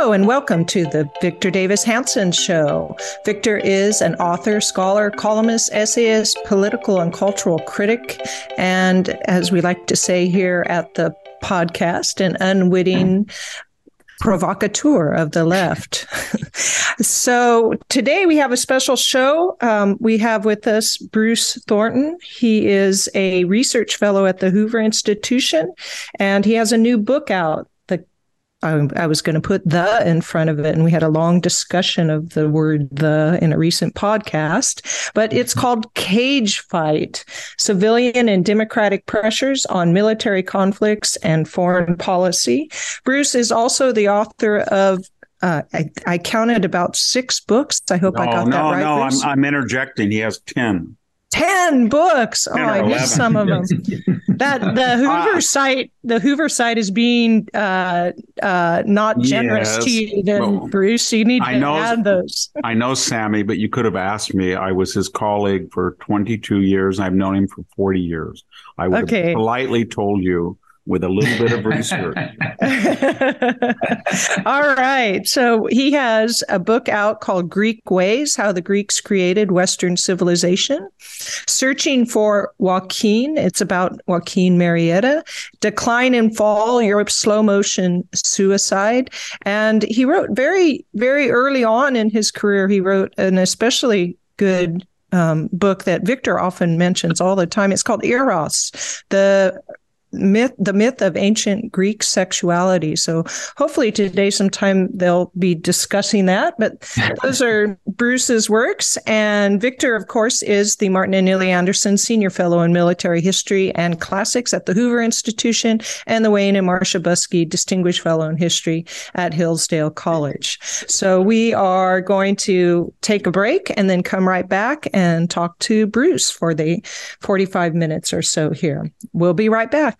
Hello and welcome to the Victor Davis Hanson Show. Victor is an author, scholar, columnist, essayist, political and cultural critic, and as we like to say here at the podcast, an unwitting provocateur of the left. so today we have a special show. Um, we have with us Bruce Thornton. He is a research fellow at the Hoover Institution, and he has a new book out I, I was going to put the in front of it, and we had a long discussion of the word the in a recent podcast. But it's mm-hmm. called Cage Fight Civilian and Democratic Pressures on Military Conflicts and Foreign Policy. Bruce is also the author of uh, I, I, counted about six books. I hope no, I got no, that right. No, no, I'm, I'm interjecting. He has 10. 10 books. oh, I missed some of them. that the Hoover uh, site, the Hoover site is being uh, uh, not generous yes, to you then, well, Bruce. You need to I know, add those. I know Sammy, but you could have asked me. I was his colleague for 22 years. I've known him for 40 years. I would okay. have politely told you with a little bit of research. All right. So he has a book out called Greek Ways How the Greeks Created Western Civilization. Searching for Joaquin. It's about Joaquin Murieta. Decline and Fall, Europe's Slow Motion Suicide. And he wrote very, very early on in his career, he wrote an especially good um, book that Victor often mentions all the time. It's called Eros, the myth the myth of ancient greek sexuality. So hopefully today sometime they'll be discussing that but those are bruce's works. And victor of course is the martin and illie anderson senior fellow in military history and classics at the hoover institution and the wayne and marcia buske distinguished fellow in history at hillsdale college. So we are going to take a break and then come right back and talk to bruce for the 45 minutes or so here. We'll be right back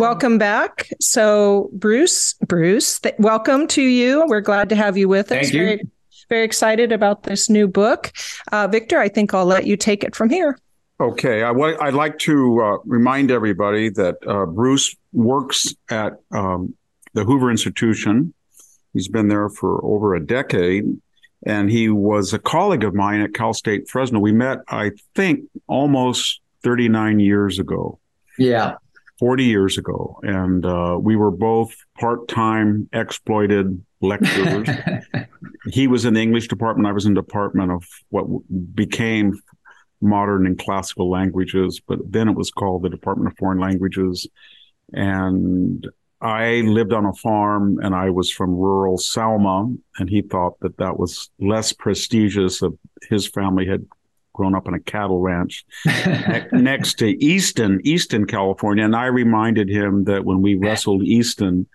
Welcome back. So, Bruce, Bruce, th- welcome to you. We're glad to have you with us. Thank you. Very, very excited about this new book. Uh, Victor, I think I'll let you take it from here. Okay. I, would like to uh, remind everybody that uh, Bruce works at um, the Hoover Institution. He's been there for over a decade, and he was a colleague of mine at Cal State Fresno. We met, I think, almost 39 years ago. Yeah. 40 years ago. And uh, we were both part time exploited lecturers. he was in the English department. I was in the department of what became modern and classical languages, but then it was called the Department of Foreign Languages. And I lived on a farm and I was from rural Selma, and he thought that that was less prestigious. Of his family had grown up on a cattle ranch ne- next to Easton, Easton, California. And I reminded him that when we wrestled Easton,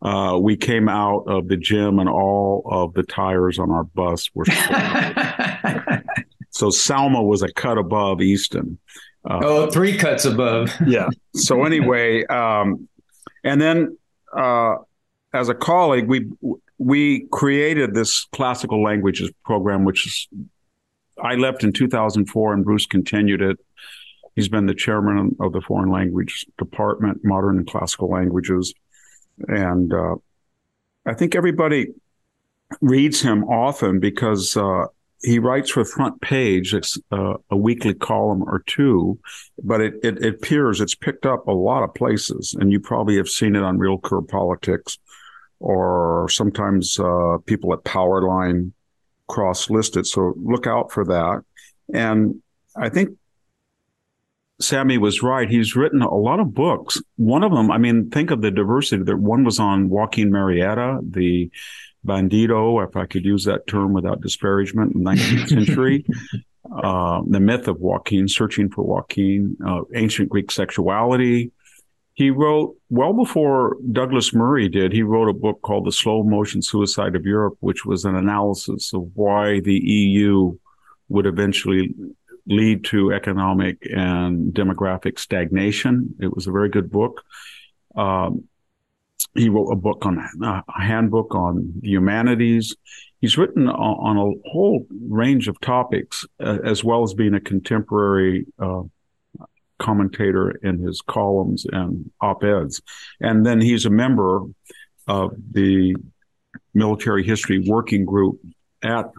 uh, we came out of the gym and all of the tires on our bus were. so Selma was a cut above Easton. Uh, oh, three cuts above. yeah. So anyway, um, and then uh, as a colleague, we we created this classical languages program, which is I left in 2004, and Bruce continued it. He's been the chairman of the foreign language department, modern and classical languages, and uh, I think everybody reads him often because uh, he writes for Front Page. It's uh, a weekly column or two, but it, it, it, appears it's picked up a lot of places, and you probably have seen it on Real Clear Politics, or sometimes uh, people at Powerline cross listed. So look out for that. And I think Sammy was right. He's written a lot of books. One of them, I mean, think of the diversity. That one was on Joaquin Murieta, the bandido, if I could use that term without disparagement, in 19th century. uh, the myth of Joaquin, searching for Joaquin, uh, ancient Greek sexuality. He wrote, well before Douglas Murray did, he wrote a book called The Slow Motion Suicide of Europe, which was an analysis of why the EU would eventually lead to economic and demographic stagnation. It was a very good book. Um, he wrote a book on a handbook on the humanities. He's written on, on a whole range of topics, uh, as well as being a contemporary uh, commentator in his columns and op-eds. And then he's a member of the military history working group at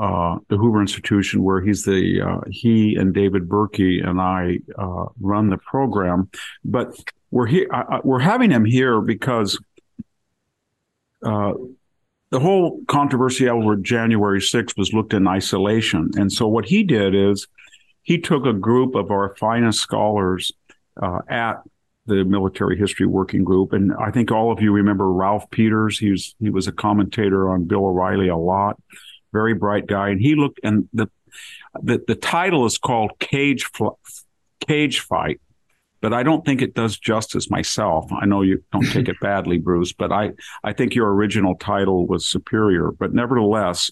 uh, the Hoover Institution, where he's the uh, he and David Berkey and I uh, run the program. But we're here. we're having him here because uh, the whole controversy over January 6th was looked in isolation, and so what he did is he took a group of our finest scholars uh, at the military history working group. And I think all of you remember Ralph Peters. He was, he was a commentator on Bill O'Reilly a lot very bright guy, and he looked and the the, the title is called Cage Cage Fight, but I don't think it does justice myself. I know you don't take it badly, Bruce, but I I think your original title was superior. But nevertheless,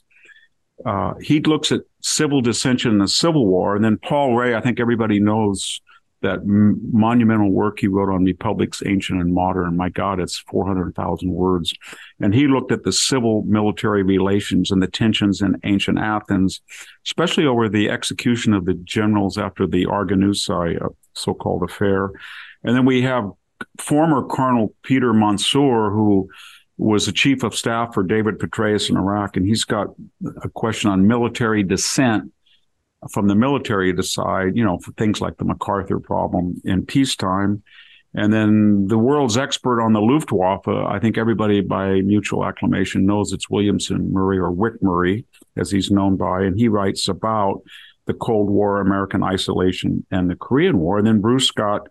uh, he looks at civil dissension in the Civil War, and then Paul Rahe. I think everybody knows that m- monumental work he wrote on republics ancient and modern. My god it's 400,000 words. And he looked at the civil military relations and the tensions in ancient athens especially over the execution of the generals after the arginusae uh, so-called affair. And then we have former colonel peter mansoor who was the chief of staff for david petraeus in iraq and he's got a question on military dissent from the military to decide, you know, for things like the MacArthur problem in peacetime. And then the world's expert on the Luftwaffe, I think everybody by mutual acclamation knows it's Williamson Murray or Wick Murray, as he's known by. And he writes about the Cold War, American isolation, and the Korean War. And then Bruce Scott,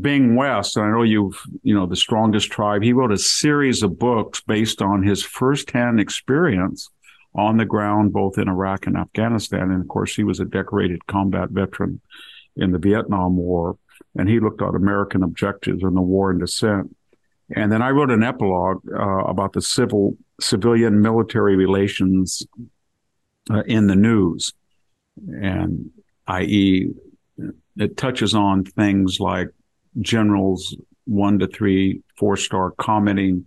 Bing West, and I know you've, you know, the strongest tribe, he wrote a series of books based on his firsthand experience on the ground, both in Iraq and Afghanistan. And of course, he was a decorated combat veteran in the Vietnam War, and he looked at American objectives in the war and dissent. And then I wrote an epilogue uh, about the civil civilian military relations uh, in the news, and i.e., it touches on things like generals one to three, four star commenting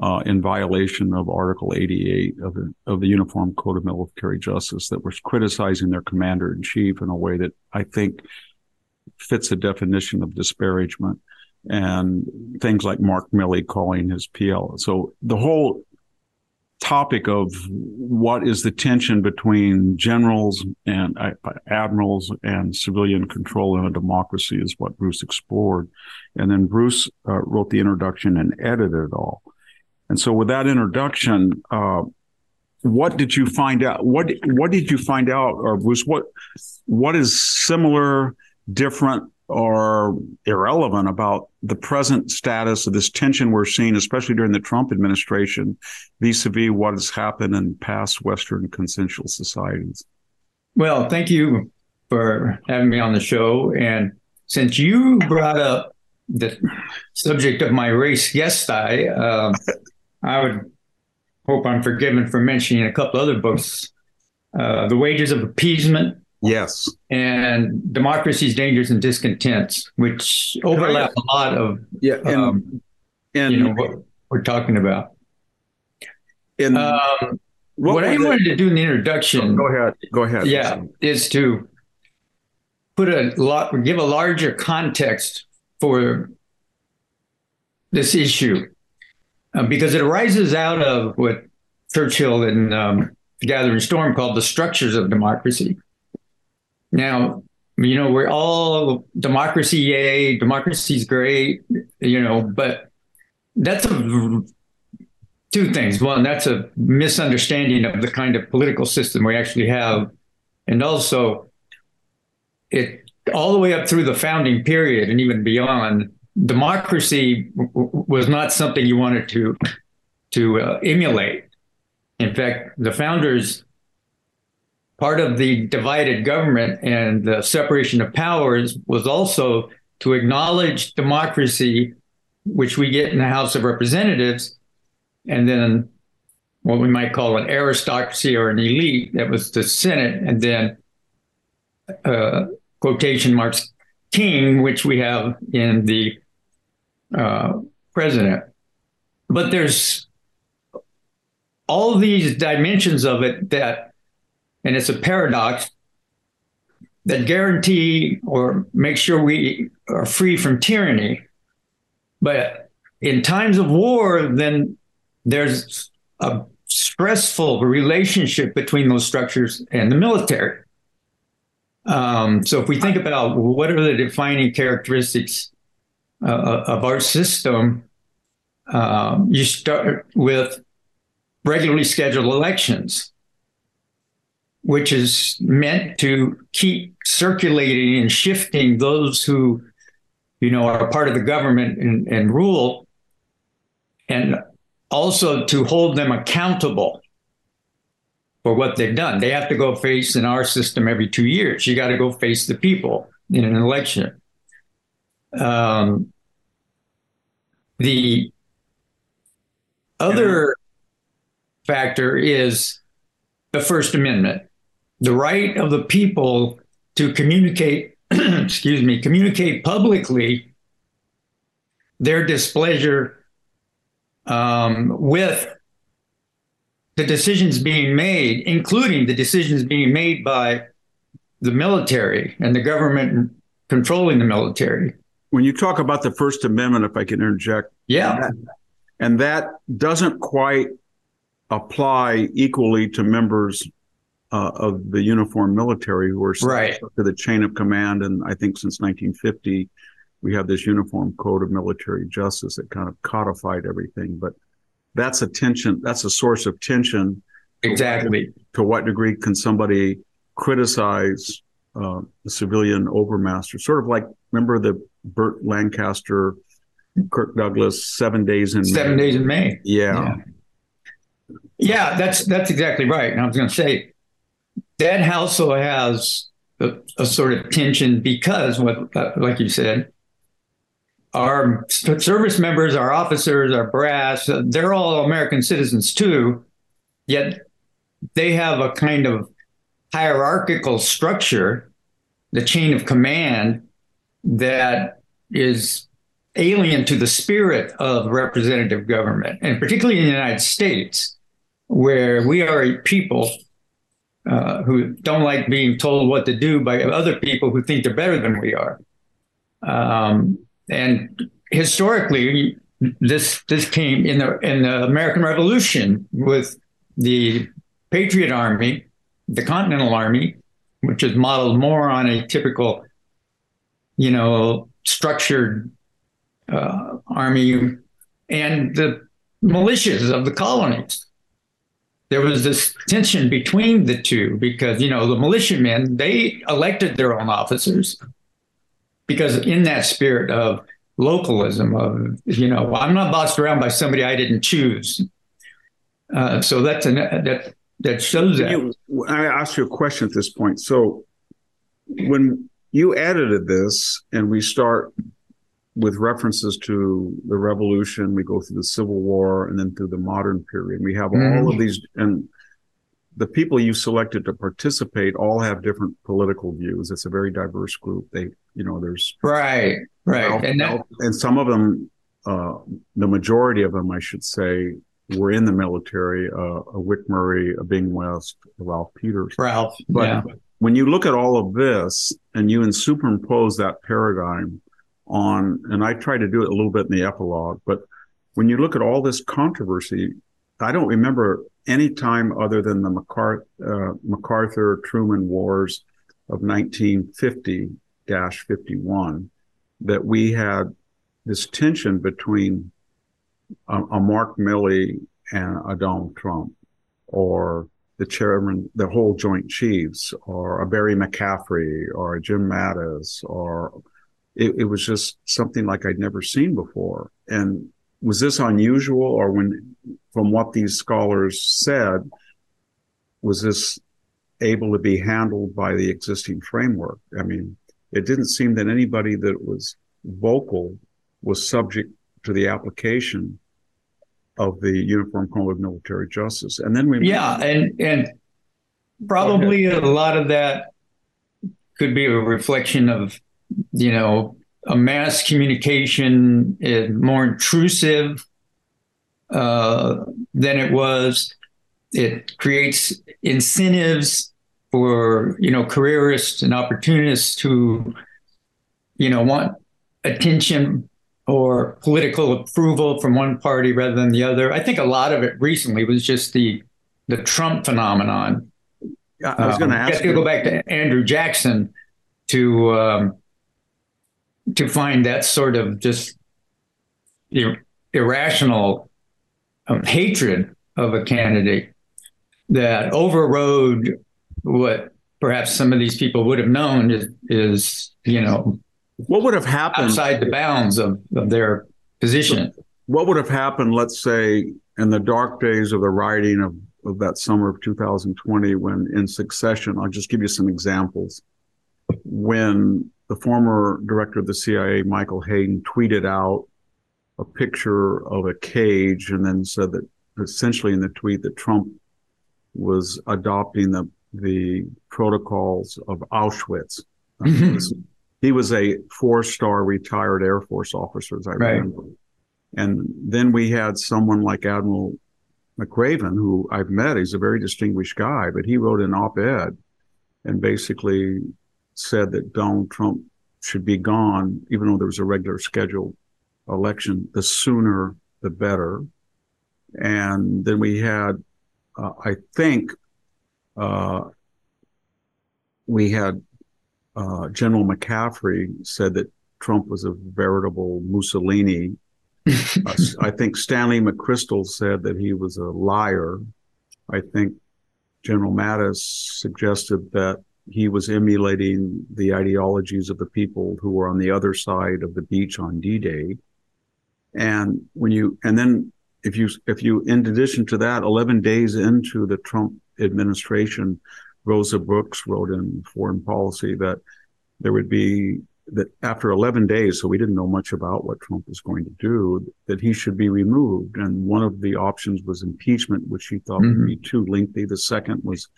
uh, in violation of Article 88 of the, of the Uniform Code of Military Justice that was criticizing their commander in chief in a way that I think fits the definition of disparagement and things like Mark Milley calling his PL. So the whole topic of what is the tension between generals and uh, admirals and civilian control in a democracy is what Bruce explored. And then Bruce uh, wrote the introduction and edited it all. And so, with that introduction, uh, what did you find out? What what did you find out, or Bruce? what what is similar, different, or irrelevant about the present status of this tension we're seeing, especially during the Trump administration, vis-a-vis what has happened in past Western consensual societies? Well, thank you for having me on the show. And since you brought up the subject of my res gestae, um, I would hope I'm forgiven for mentioning a couple other books uh, The Wages of Appeasement. Yes. And Democracy's Dangers and Discontents, which overlap a lot of. Yeah. And, um, and you know, we're talking about. In, Um, what, I the- wanted to do in the introduction, Go ahead. Go ahead. yeah, is to put a lot, give a larger context for this issue, uh, because it arises out of what Churchill and um, Gathering Storm called the structures of democracy. Now, you know, we're all democracy, yay, democracy's great, you know, but that's a two things. One, that's a misunderstanding of the kind of political system we actually have. And also, it all the way up through the founding period and even beyond, democracy w- was not something you wanted to to uh, emulate. In fact, the founders part of the divided government and the separation of powers was also to acknowledge democracy, which we get in the House of Representatives, and then what we might call an aristocracy or an elite that was the Senate, and then uh, quotation marks king, which we have in the uh, president. But there's all these dimensions of it that, and it's a paradox that guarantee or make sure we are free from tyranny. But in times of war, then there's a stressful relationship between those structures and the military. Um, so if we think about what are the defining characteristics uh, of our system, um, you start with regularly scheduled elections, which is meant to keep circulating and shifting those who, you know, are part of the government and, and rule, and also to hold them accountable for what they've done. They have to go face in our system every two years. You got to go face the people in an election. Um, the other factor is the First Amendment, the right of the people to communicate, excuse me, communicate publicly their displeasure um, with the decisions being made, including the decisions being made by the military and the government controlling the military. When you talk about the First Amendment, if I can interject, Yeah. and that doesn't quite apply equally to members uh, of the uniformed military who are Right. to the chain of command. And I think since 1950, we have this uniform code of military justice that kind of codified everything. But that's a tension. That's a source of tension. Exactly. To what degree can somebody criticize uh, the civilian overmaster? Sort of like remember the Burt Lancaster, Kirk Douglas, Seven Days in Seven days in May. Yeah. Yeah, that's that's exactly right. And I was going to say that also has a, a sort of tension because, what, uh, like you said, our service members, our officers, our brass, uh, they're all American citizens too. Yet they have a kind of hierarchical structure, the chain of command that is alien to the spirit of representative government, and particularly in the United States, where we are a people uh, who don't like being told what to do by other people who think they're better than we are. Um, and historically, this this came in the in the American Revolution with the Patriot Army, the Continental Army, which is modeled more on a typical, you know, structured uh, army, and the militias of the colonies. There was this tension between the two because you know the militiamen they elected their own officers because in that spirit of localism of you know I'm not bossed around by somebody I didn't choose. Uh, so that's an, that that shows that. You, I asked you a question at this point. So when you edited this and we start with references to the revolution, we go through the Civil War and then through the modern period. We have Mhm. all of these and the people you selected to participate all have different political views. It's a very diverse group. They, you know, there's Right, right, and that, and some of them uh, the majority of them, I should say, were in the military. Uh, a Wick Murray, a Bing West, a Ralph Peters. Ralph, But yeah. when you look at all of this and you superimpose that paradigm on, and I try to do it a little bit in the epilogue, but when you look at all this controversy, I don't remember any time other than the MacArthur, uh, MacArthur Truman Wars of 1950 51 that we had this tension between a, a Mark Milley and a Donald Trump, or the chairman, the whole Joint Chiefs, or a Barry McCaffrey, or a Jim Mattis, or it, it was just something like I'd never seen before. And was this unusual, or when, from what these scholars said, was this able to be handled by the existing framework? I mean, it didn't seem that anybody that was vocal was subject to the application of the Uniform Code of Military Justice. And then we yeah, and and probably a lot of that could be a reflection of you know a mass communication is more intrusive uh, than it was. It creates incentives for you know careerists and opportunists who you know want attention or political approval from one party rather than the other. I think a lot of it recently was just the the Trump phenomenon. I was going to Um, ask have to go back to Andrew Jackson to um, to find that sort of just ir- irrational um, hatred of a candidate that overrode what perhaps some of these people would have known is, is you know what would have happened outside the bounds of, of their position. what would have happened, let's say, in the dark days of the rioting of, of that summer of 2020, when in succession, I'll just give you some examples. When the former director of the CIA, Michael Hayden, tweeted out a picture of a cage and then said that essentially in the tweet that Trump was adopting the, the protocols of Auschwitz. Mm-hmm. he was a four star retired Air Force officer, as I Right. remember. And then we had someone like Admiral McRaven, who I've met. He's a very distinguished guy, but he wrote an op ed and basically said that Donald Trump should be gone, even though there was a regular scheduled election, the sooner the better. And then we had, uh, I think, uh, we had uh, General McCaffrey said that Trump was a veritable Mussolini. I think Stanley McChrystal said that he was a liar. I think General Mattis suggested that he was emulating the ideologies of the people who were on the other side of the beach on D-Day. And when you, and then if you, if you, in addition to that, 11 days into the Trump administration, Rosa Brooks wrote in Foreign Policy that there would be that after 11 days, so we didn't know much about what Trump was going to do, that he should be removed. And one of the options was impeachment, which she thought would be mm-hmm. too lengthy. The second was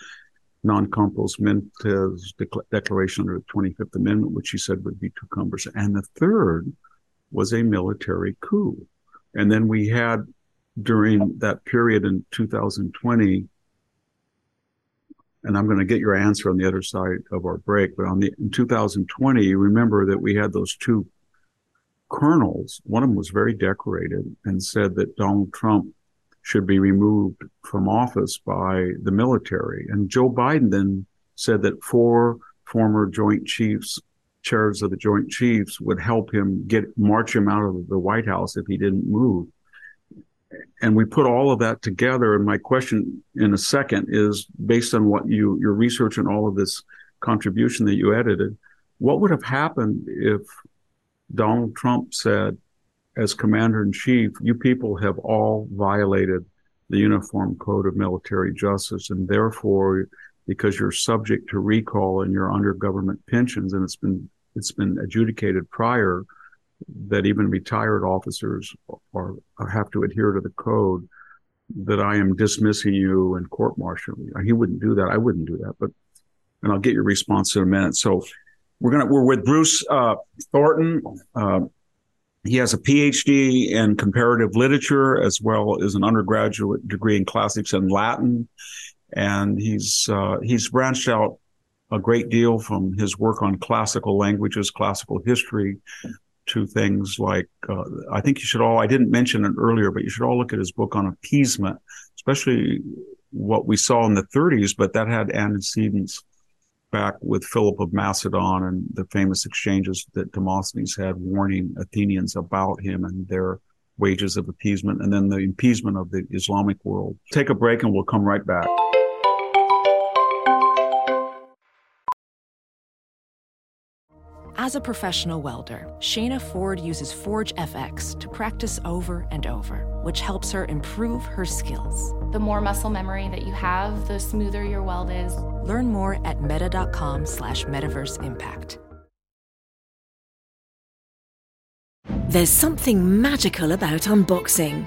non-compos mentis uh, dec- declaration under the 25th Amendment, which he said would be too cumbersome. And the third was a military coup. And then we had during that period in 2020, and I'm going to get your answer on the other side of our break, but on the in 2020, you remember that we had those two colonels. One of them was very decorated and said that Donald Trump should be removed from office by the military. And Joe Biden then said that four former Joint Chiefs, chairs of the Joint Chiefs, would help him get march him out of the White House if he didn't move and we put all of that together. And my question in a second is based on what you, your research and all of this contribution that you edited, what would have happened if Donald Trump said, as commander in chief, you people have all violated the Uniform Code of Military Justice, and therefore, because you're subject to recall and you're under government pensions, and it's been it's been adjudicated prior that even retired officers are, are, have to adhere to the code that I am dismissing you and court martialing you. He wouldn't do that. I wouldn't do that, but, and I'll get your response in a minute. So we're to, we're with Bruce, uh, Thornton, uh, he has a PhD in comparative literature as well as an undergraduate degree in classics and Latin, and he's uh, he's branched out a great deal from his work on classical languages, classical history, to things like uh, I think you should all I didn't mention it earlier, but you should all look at his book on appeasement, especially what we saw in the 30s, but that had antecedents back with Philip of Macedon and the famous exchanges that Demosthenes had warning Athenians about him and their wages of appeasement, and then the appeasement of the Islamic world. Take a break and we'll come right back. As a professional welder, Shayna Ford uses Forge FX to practice over and over, which helps her improve her skills. The more muscle memory that you have, the smoother your weld is. Learn more at meta.com slash metaverse impact. There's something magical about unboxing.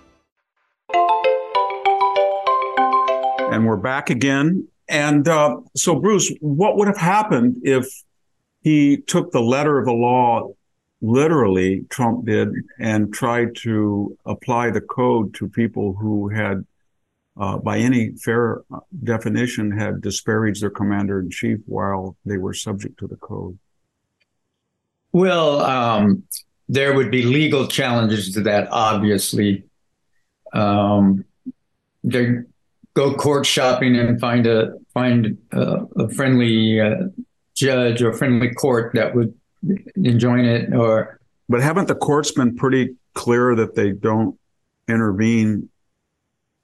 And we're back again. And uh, so, Bruce, what would have happened if he took the letter of the law literally, Trump did, and tried to apply the code to people who had, uh, by any fair definition, had disparaged their commander in chief while they were subject to the code? Well, um, there would be legal challenges to that, obviously. Um, there, go court shopping and find a find a, a friendly uh, judge or friendly court that would enjoin it or but haven't the courts been pretty clear that they don't intervene?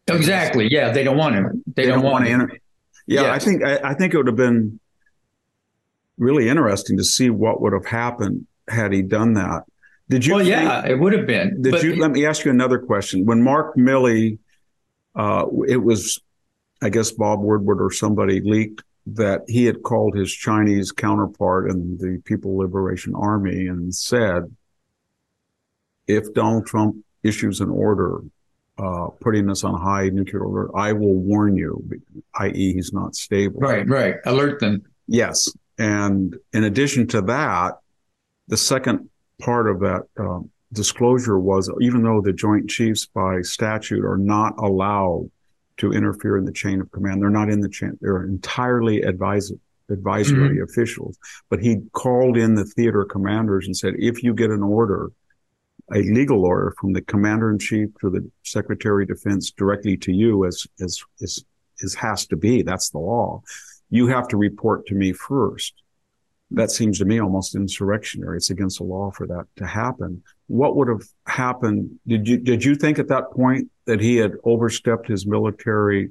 Exactly. Yeah they don't want to they, they don't, don't, want, to inter- yeah yes. i think I, I think it would have been really interesting to see what would have happened had he done that. Did you well think, yeah it would have been did you let me ask you another question. When mark milley uh, it was, I guess, Bob Woodward or somebody leaked that he had called his Chinese counterpart in the People Liberation Army and said, if Donald Trump issues an order uh, putting us on high nuclear alert, I will warn you, i.e., he's not stable. Right, right. Alert them. Yes. And in addition to that, the second part of that uh, disclosure was even though the Joint Chiefs by statute are not allowed to interfere in the chain of command, they're not in the chain, they're entirely advisory advisory mm-hmm. officials. But he called in the theater commanders and said, if you get an order, a legal order from the commander in chief to the secretary of defense directly to you as, as, as, as has to be, that's the law. You have to report to me first that seems to me almost insurrectionary. It's against the law for that to happen. What would have happened? Did you did you think at that point that he had overstepped his military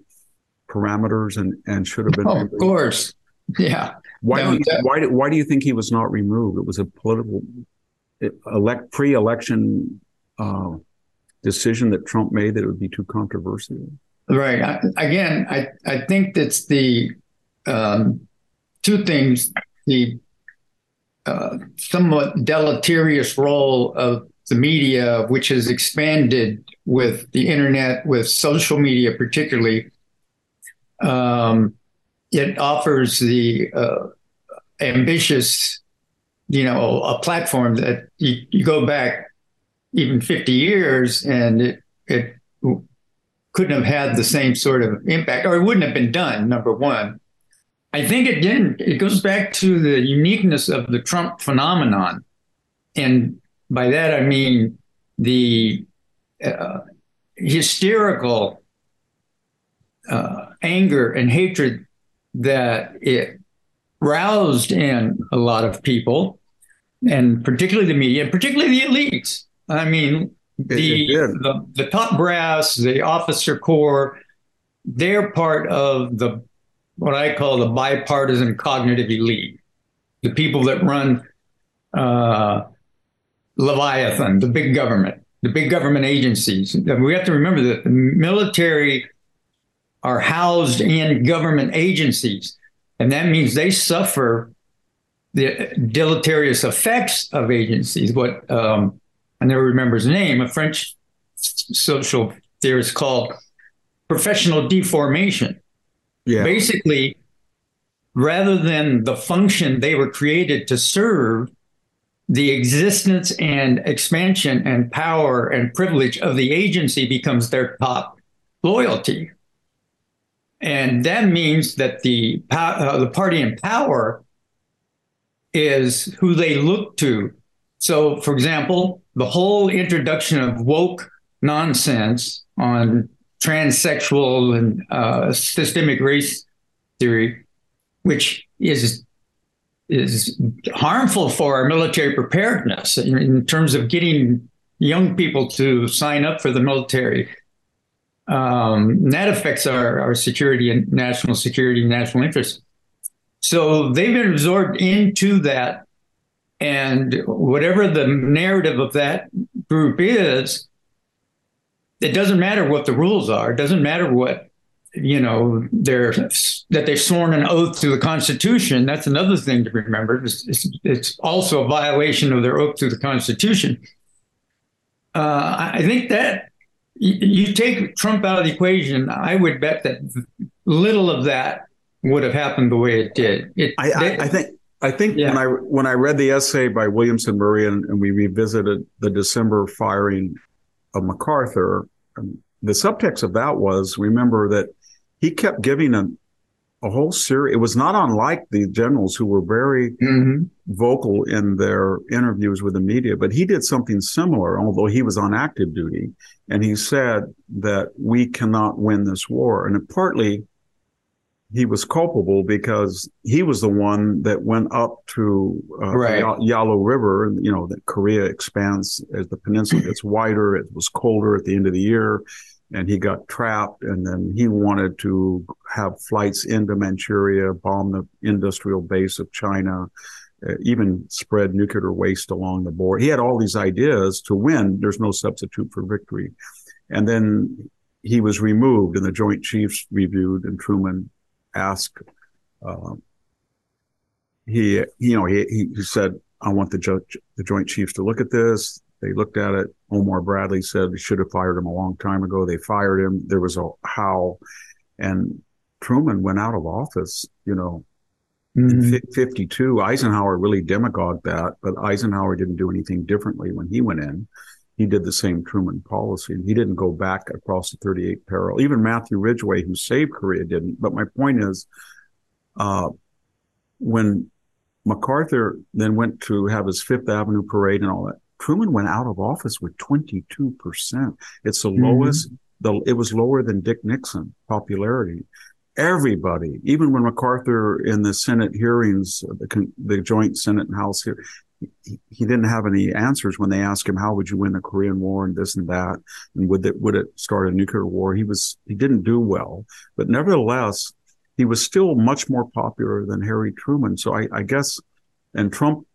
parameters and and should have been? Oh, of course, yeah. Why no, do you, that, why do, why do you think he was not removed? It was a political elect pre-election uh, decision that Trump made that it would be too controversial. Right. I, again, I I think that's the um, two things the uh, somewhat deleterious role of the media, which has expanded with the internet, with social media particularly. Um, it offers the uh, ambitious, you know, a platform that you, you, go back even 50 years and it, it couldn't have had the same sort of impact, or it wouldn't have been done, number one. I think again, it goes back to the uniqueness of the Trump phenomenon. And by that, I mean the uh, hysterical uh, anger and hatred that it roused in a lot of people, and particularly the media, and particularly the elites. I mean, the, the, the top brass, the officer corps, they're part of the what I call the bipartisan cognitive elite, the people that run uh, Leviathan, the big government, the big government agencies. We have to remember that the military are housed in government agencies, and that means they suffer the deleterious effects of agencies. What um, I never remember his name, a French social theorist called professional deformation. Yeah. Basically, rather than the function they were created to serve, the existence and expansion and power and privilege of the agency becomes their top loyalty. And that means that the, uh, the party in power is who they look to. So, for example, the whole introduction of woke nonsense on transsexual and uh, systemic race theory, which is is harmful for our military preparedness in, in, terms of getting young people to sign up for the military. Um, that affects our, our security and national security, and national interest. So they've been absorbed into that. And whatever the narrative of that group is, it doesn't matter what the rules are. It doesn't matter what you know they're that they've sworn an oath to the Constitution. That's another thing to remember. It's, it's, it's also a violation of their oath to the Constitution. Uh, I think that you take Trump out of the equation, I would bet that little of that would have happened the way it did. It, I, I, I think I think yeah. when I when I read the essay by Williamson Murray and, and we revisited the December firing of MacArthur, um, the subtext of that was remember that he kept giving a, a whole series. It was not unlike the generals who were very mm-hmm. vocal in their interviews with the media, but he did something similar, although he was on active duty. And he said that we cannot win this war. And it partly he was culpable because he was the one that went up to uh, right. Yalu River, and you know that Korea expands as the peninsula gets wider. It was colder at the end of the year, and he got trapped. And then he wanted to have flights into Manchuria, bomb the industrial base of China, uh, even spread nuclear waste along the border. He had all these ideas to win. There's no substitute for victory, and then he was removed, and the Joint Chiefs reviewed, and Truman ask. Uh, he, you know, he, he said, "I want the judge, the Joint Chiefs to look at this." They looked at it. Omar Bradley said they should have fired him a long time ago. They fired him. There was a howl, and Truman went out of office. You know, mm-hmm. in 52. Eisenhower really demagogued that, but Eisenhower didn't do anything differently when he went in he did the same Truman policy. He didn't go back across the 38 parallel. Even Matthew Ridgway, who saved Korea, didn't. But my point is, uh, when MacArthur then went to have his Fifth Avenue parade and all that, Truman went out of office with 22%. It's the mm-hmm. lowest, the, it was lower than Dick Nixon popularity. Everybody, even when MacArthur in the Senate hearings, the, the joint Senate and House here, he, didn't have any answers when they asked him how would you win the Korean War and this and that? And would it would it start a nuclear war? He was he didn't do well but nevertheless he was still much more popular than Harry Truman. So I, I guess and Trump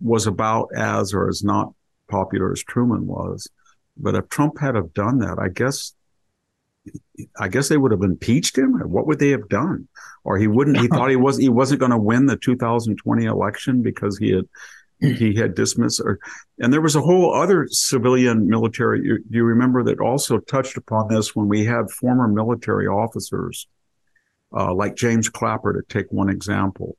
was about as or as not popular as Truman was but if Trump had have done that I guess I guess they would have impeached him. What would they have done? Or he wouldn't. He thought he was he wasn't going to win the 2020 election because he had he had dismissed. Or and there was a whole other civilian military. You, you remember that also touched upon this when we had former military officers uh, like James Clapper, to take one example,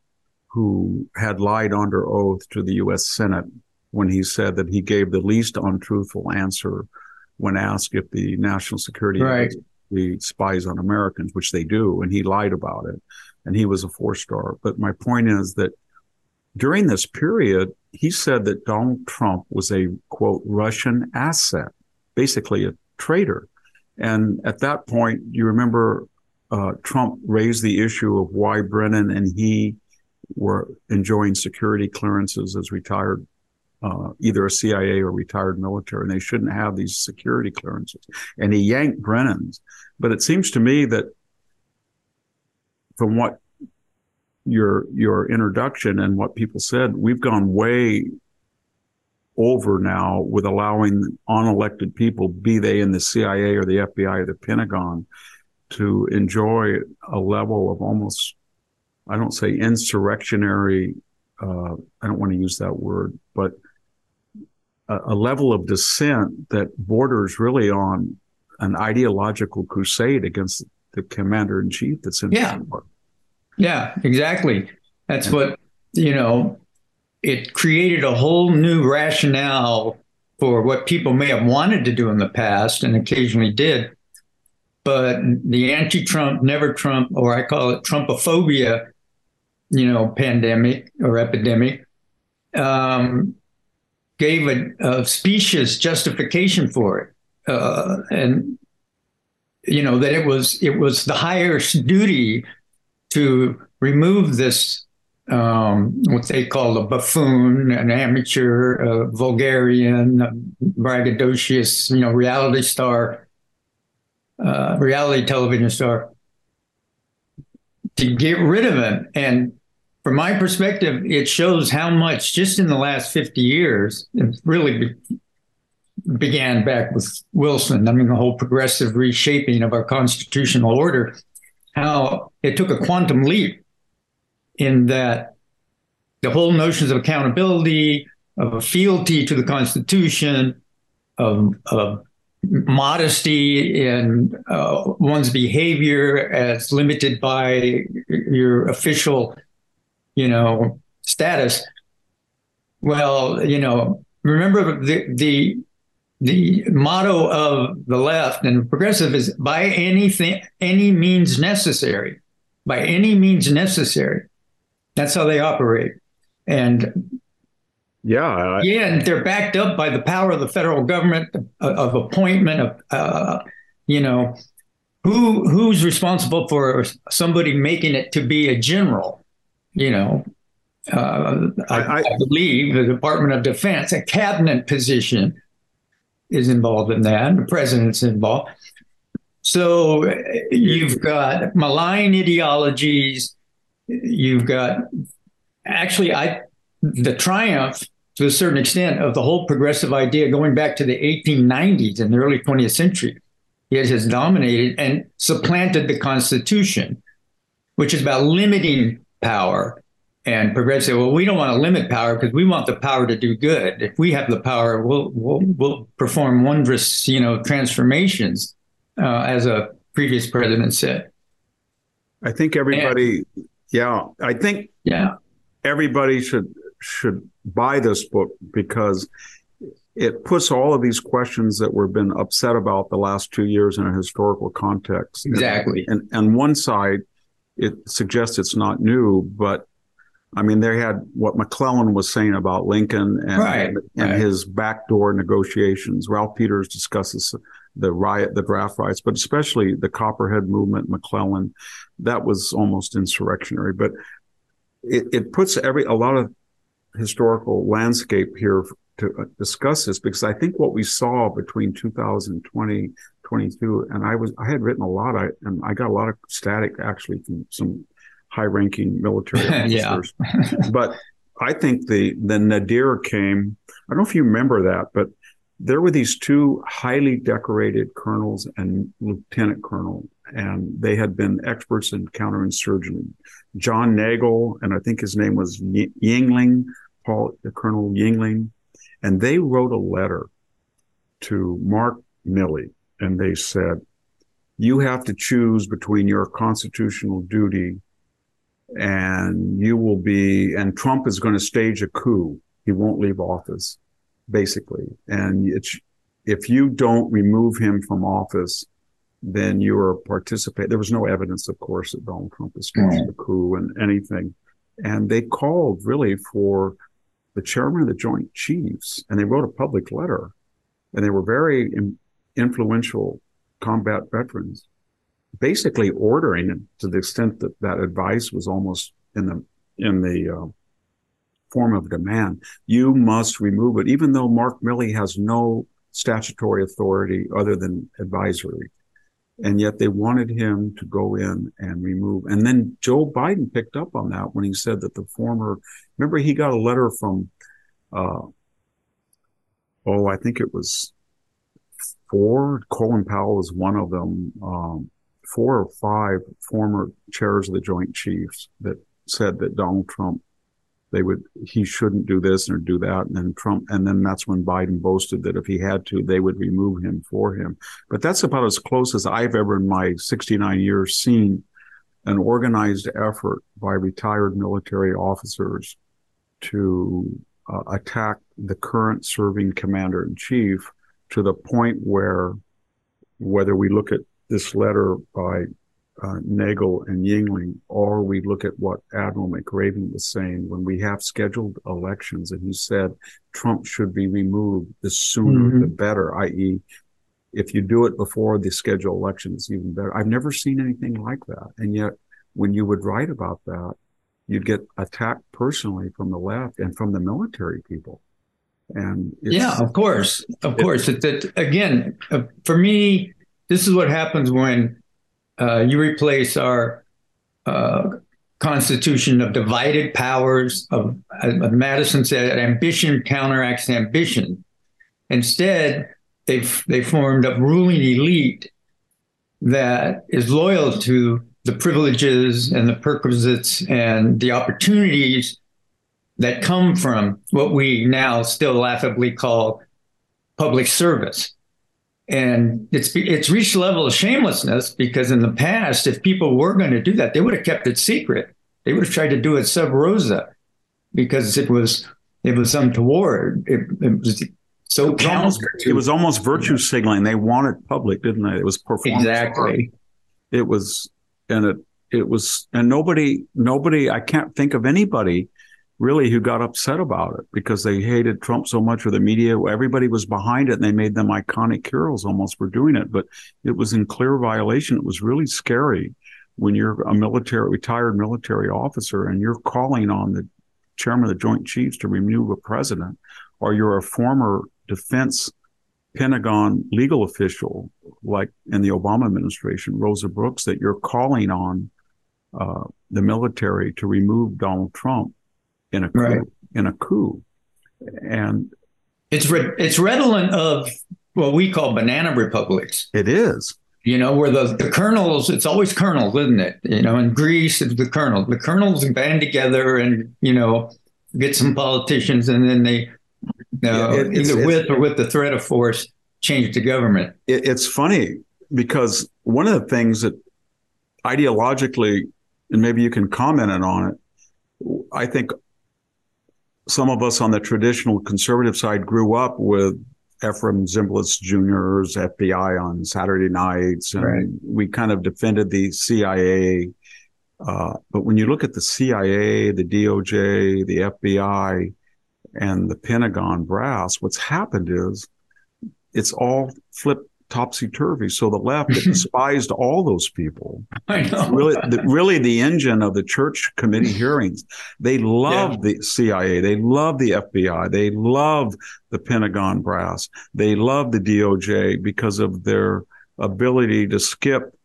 who had lied under oath to the U.S. Senate when he said that he gave the least untruthful answer when asked if the national security right the spies on Americans, which they do, and he lied about it. And he was a four star. But my point is that during this period, he said that Donald Trump was a quote Russian asset, basically a traitor. And at that point, you remember uh, Trump raised the issue of why Brennan and he were enjoying security clearances as retired uh, either a CIA or retired military, and they shouldn't have these security clearances. And he yanked Brennan's. But it seems to me that from what your your introduction and what people said, we've gone way over now with allowing unelected people, be they in the CIA or the FBI or the Pentagon, to enjoy a level of almost, I don't say insurrectionary, uh, I don't want to use that word, but a, a, level of dissent that borders really on an ideological crusade against the commander in chief that's in yeah. power. Yeah, exactly. That's what, you know, it created a whole new rationale for what people may have wanted to do in the past and occasionally did. But the anti Trump, never Trump, or I call it Trumpophobia, you know, pandemic or epidemic, um, gave a, a, specious justification for it. Uh, and, you know, that it was it was the highest duty to remove this um, what they call a buffoon, an amateur, a vulgarian, a braggadocious, you know, reality star, uh, reality television star, to get rid of him. And from my perspective, it shows how much just in the last 50 years, it really be, began back with Wilson. I mean, the whole progressive reshaping of our constitutional order, how it took a quantum leap in that the whole notions of accountability, of fealty to the Constitution, of, of modesty in uh, one's behavior as limited by your official, you know, status. Well, you know, remember the the the motto of the left and progressive is by anything any means necessary by any means necessary that's how they operate. And yeah, I, yeah, and they're backed up by the power of the federal government of, of appointment of, uh, you know, who who's responsible for somebody making it to be a general, you know. Uh, I, I, I believe the Department of Defense, a cabinet position, is involved in that. The president's involved. So you've got malign ideologies you've got actually I the triumph to a certain extent of the whole progressive idea going back to the 1890s and the early 20th century. It has dominated and supplanted the Constitution, which is about limiting power. And progressive, well, we don't want to limit power because we want the power to do good. If we have the power, we'll we'll, we'll perform wondrous, you know, transformations, uh, as a previous president said. I think everybody and, yeah, I think yeah everybody should should buy this book because it puts all of these questions that we've been upset about the last two years in a historical context. Exactly. And, and, and one side, it suggests it's not new, but I mean, they had what McClellan was saying about Lincoln and, right, and, and right. his backdoor negotiations. Ralph Peters discusses the riot, the draft riots, but especially the Copperhead movement, McClellan, that was almost insurrectionary. But it, it puts every a lot of historical landscape here to discuss this because I think what we saw between 2020, 22, and I was I had written a lot, I and I got a lot of static actually from some high-ranking military officers, but I think the the nadir came. I don't know if you remember that, but there were these two highly decorated colonels and lieutenant colonel, and they had been experts in counterinsurgency. John Nagl, and I think his name was Yingling, Paul, Colonel Yingling, and they wrote a letter to Mark Milley, and they said, "You have to choose between your constitutional duty." And you will be, and Trump is going to stage a coup. He won't leave office basically. And it's, if you don't remove him from office, then you're participating. There was no evidence, of course, that Donald Trump was staged mm-hmm. the coup and anything. And they called really for the chairman of the Joint Chiefs, and they wrote a public letter, and they were very influential combat veterans, basically ordering to the extent that that advice was almost in the in the uh, form of demand, you must remove it, even though Mark Milley has no statutory authority other than advisory. And yet they wanted him to go in and remove. And then Joe Biden picked up on that when he said that the former, remember, he got a letter from uh, oh, I think it was four. Colin Powell is one of them. Um, four or five former chairs of the Joint Chiefs that said that Donald Trump, they would, he shouldn't do this or do that. And then Trump, and then that's when Biden boasted that if he had to, they would remove him for him. But that's about as close as I've ever in my 69 years seen an organized effort by retired military officers to uh, attack the current serving commander in chief to the point where whether we look at this letter by uh, Nagl and Yingling, or we look at what Admiral McRaven was saying when we have scheduled elections, and he said Trump should be removed the sooner mm-hmm. the better, i.e., if you do it before the scheduled elections, even better. I've never seen anything like that. And yet, when you would write about that, you'd get attacked personally from the left and from the military people. And yeah, of course, of course. It, it, again, uh, for me, this is what happens when uh, you replace our uh, constitution of divided powers. Of, of Madison said, ambition counteracts ambition. Instead, they've they formed a ruling elite that is loyal to the privileges and the perquisites and the opportunities that come from what we now still laughably call public service. And it's it's reached a level of shamelessness because in the past, if people were going to do that, they would have kept it secret. They would have tried to do it sub rosa because it was it was untoward. It, it was so it was, almost, it was almost virtue signaling. They wanted public, didn't they? It was performance. Exactly. It was and it it was and nobody nobody I can't think of anybody really who got upset about it because they hated Trump so much or the media. Everybody was behind it and they made them iconic heroes almost for doing it but it was in clear violation. It was really scary when you're a military retired military officer and you're calling on the chairman of the joint chiefs to remove a president or you're a former defense Pentagon legal official, like in the Obama administration, Rosa Brooks, that you're calling on uh, the military to remove Donald Trump in a coup, right. in a coup, and it's re- it's redolent of what we call banana republics. It is. You know, where the, the colonels, it's always colonels, isn't it? You know, in Greece, it's the colonels. The colonels band together and, you know, get some politicians and then they no, it, either with or with the threat of force, change the government. It, it's funny because one of the things that ideologically, and maybe you can comment on it, I think some of us on the traditional conservative side grew up with Efrem Zimbalist Jr.'s FBI on Saturday nights, and right. we kind of defended the CIA. Uh, but when you look at the CIA, the DOJ, the FBI, and the Pentagon brass, what's happened is it's all flipped topsy turvy. So the left despised all those people. I know. Really, the, really, the engine of the church committee hearings. They love yeah. the CIA. They love the FBI. They love the Pentagon brass. They love the DOJ because of their ability to skip.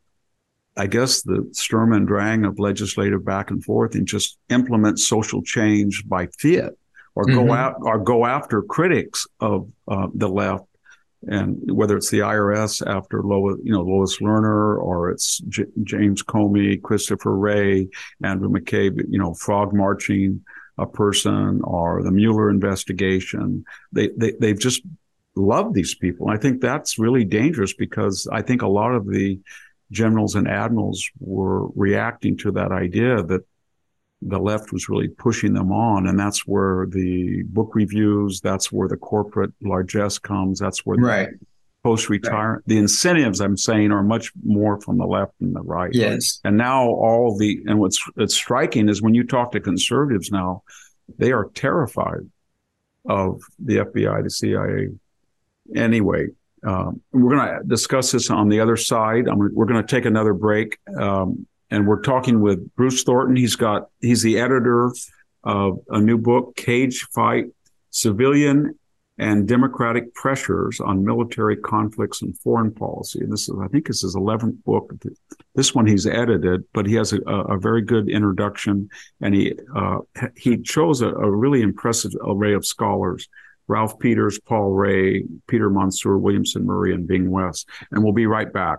I guess the Sturm and Drang of legislative back and forth and just implement social change by fiat or mm-hmm. go out or go after critics of uh, the left and whether it's the IRS after Lois, you know, Lois Lerner or it's J- James Comey, Christopher Wray, Andrew McCabe, you know, frog marching a person or the Mueller investigation. They, they, they've just loved these people. And I think that's really dangerous because I think a lot of the generals and admirals were reacting to that idea that the left was really pushing them on. And that's where the book reviews, that's where the corporate largesse comes. That's where the right. post retire right. the incentives I'm saying are much more from the left than the right. Yes. And now all the, and what's, it's striking is when you talk to conservatives now, they are terrified of the FBI, the CIA. Anyway, um, we're going to discuss this on the other side. I'm, we're going to take another break. Um, and we're talking with Bruce Thornton. He's got he's the editor of a new book, Cage Fight: Civilian and Democratic Pressures on Military Conflicts and Foreign Policy. And this is, I think, is his eleventh book. This one he's edited, but he has a, a very good introduction, and he uh, he chose a, a really impressive array of scholars. Ralph Peters, Paul Rahe, Peter Mansoor, Williamson Murray, and Bing West. And we'll be right back.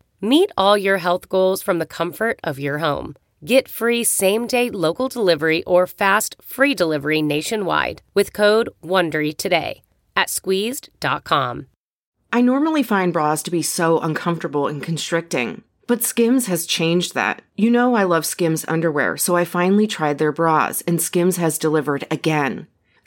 Meet all your health goals from the comfort of your home. Get free same day local delivery or fast free delivery nationwide with code WONDERY today at squeezed.com. I normally find bras to be so uncomfortable and constricting, but Skims has changed that. You know, I love Skims underwear, so I finally tried their bras, and Skims has delivered again.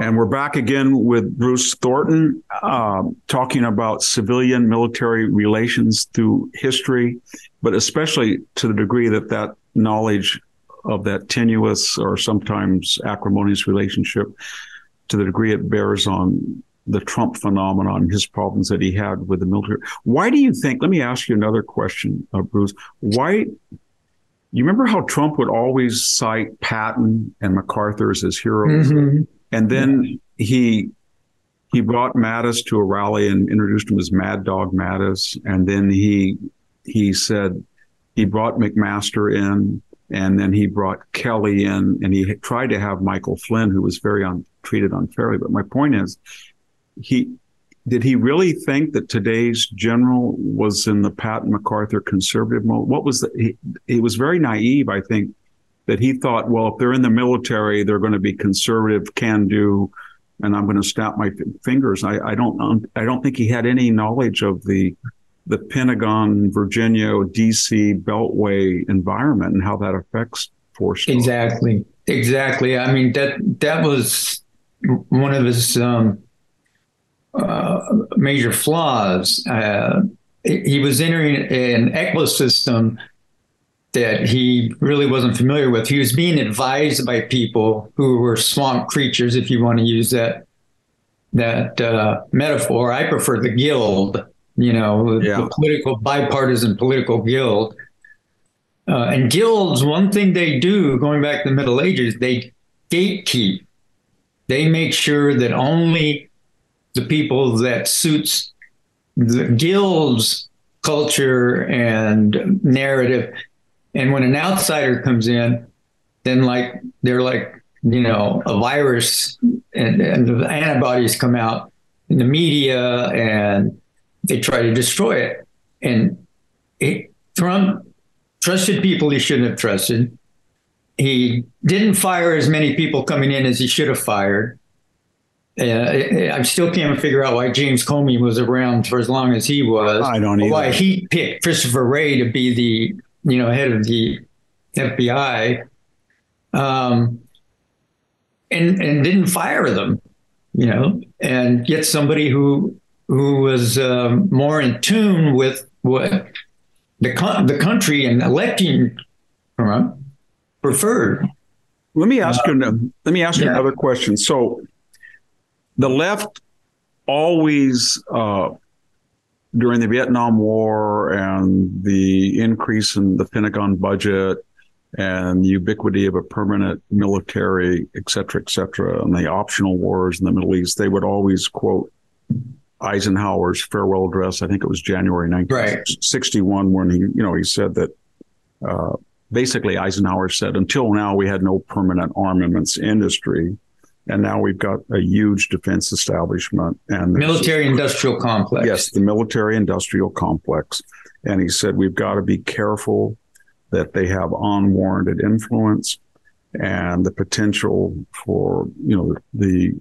And we're back again with Bruce Thornton, uh, talking about civilian military relations through history, but especially to the degree that that knowledge of that tenuous or sometimes acrimonious relationship, to the degree it bears on the Trump phenomenon, his problems that he had with the military. Why do you think? Let me ask you another question, uh, Bruce. Why? You remember how Trump would always cite Patton and MacArthur as his heroes? Mm-hmm and then he he brought Mattis to a rally and introduced him as Mad Dog Mattis. And then he he said he brought McMaster in, and then he brought Kelly in, and he tried to have Michael Flynn, who was very un, treated unfairly. But my point is, he did he really think that today's general was in the Patton MacArthur conservative mode? What was the, he, he was very naive, I think, that he thought, well, if they're in the military, they're going to be conservative, can do, and I'm going to snap my fingers. I, I don't, I don't think he had any knowledge of the the Pentagon, Virginia, D.C. Beltway environment and how that affects force. Exactly, exactly. I mean that that was one of his um, uh, major flaws. Uh, he was entering an ecosystem that he really wasn't familiar with. He was being advised by people who were swamp creatures, if you want to use that that uh, metaphor. I prefer the guild, you know, yeah. the political bipartisan political guild. Uh, and guilds, one thing they do, going back to the Middle Ages, they gatekeep. They make sure that only the people that suits the guild's culture and narrative and when an outsider comes in, then like they're like, you know, a virus and, and the antibodies come out in the media and they try to destroy it. And it, Trump trusted people he shouldn't have trusted. He didn't fire as many people coming in as he should have fired. Uh, I still can't figure out why James Comey was around for as long as he was. I don't either. Why he picked Christopher Wray to be the you know, head of the FBI, um, and and didn't fire them, you know, and get somebody who who was um, more in tune with what the the country and electing Trump preferred. Let me ask uh, you. Let me ask you yeah. another question. So, the left always uh, during the Vietnam War and the increase in the Pentagon budget and the ubiquity of a permanent military, et cetera, et cetera, and the optional wars in the Middle East, they would always quote Eisenhower's farewell address. I think it was January 1961 right. when he, you know, he said that uh, basically Eisenhower said, until now we had no permanent armaments industry. And now we've got a huge defense establishment and military industrial complex. Yes, the military industrial complex. And he said, we've got to be careful that they have unwarranted influence and the potential for, you know, the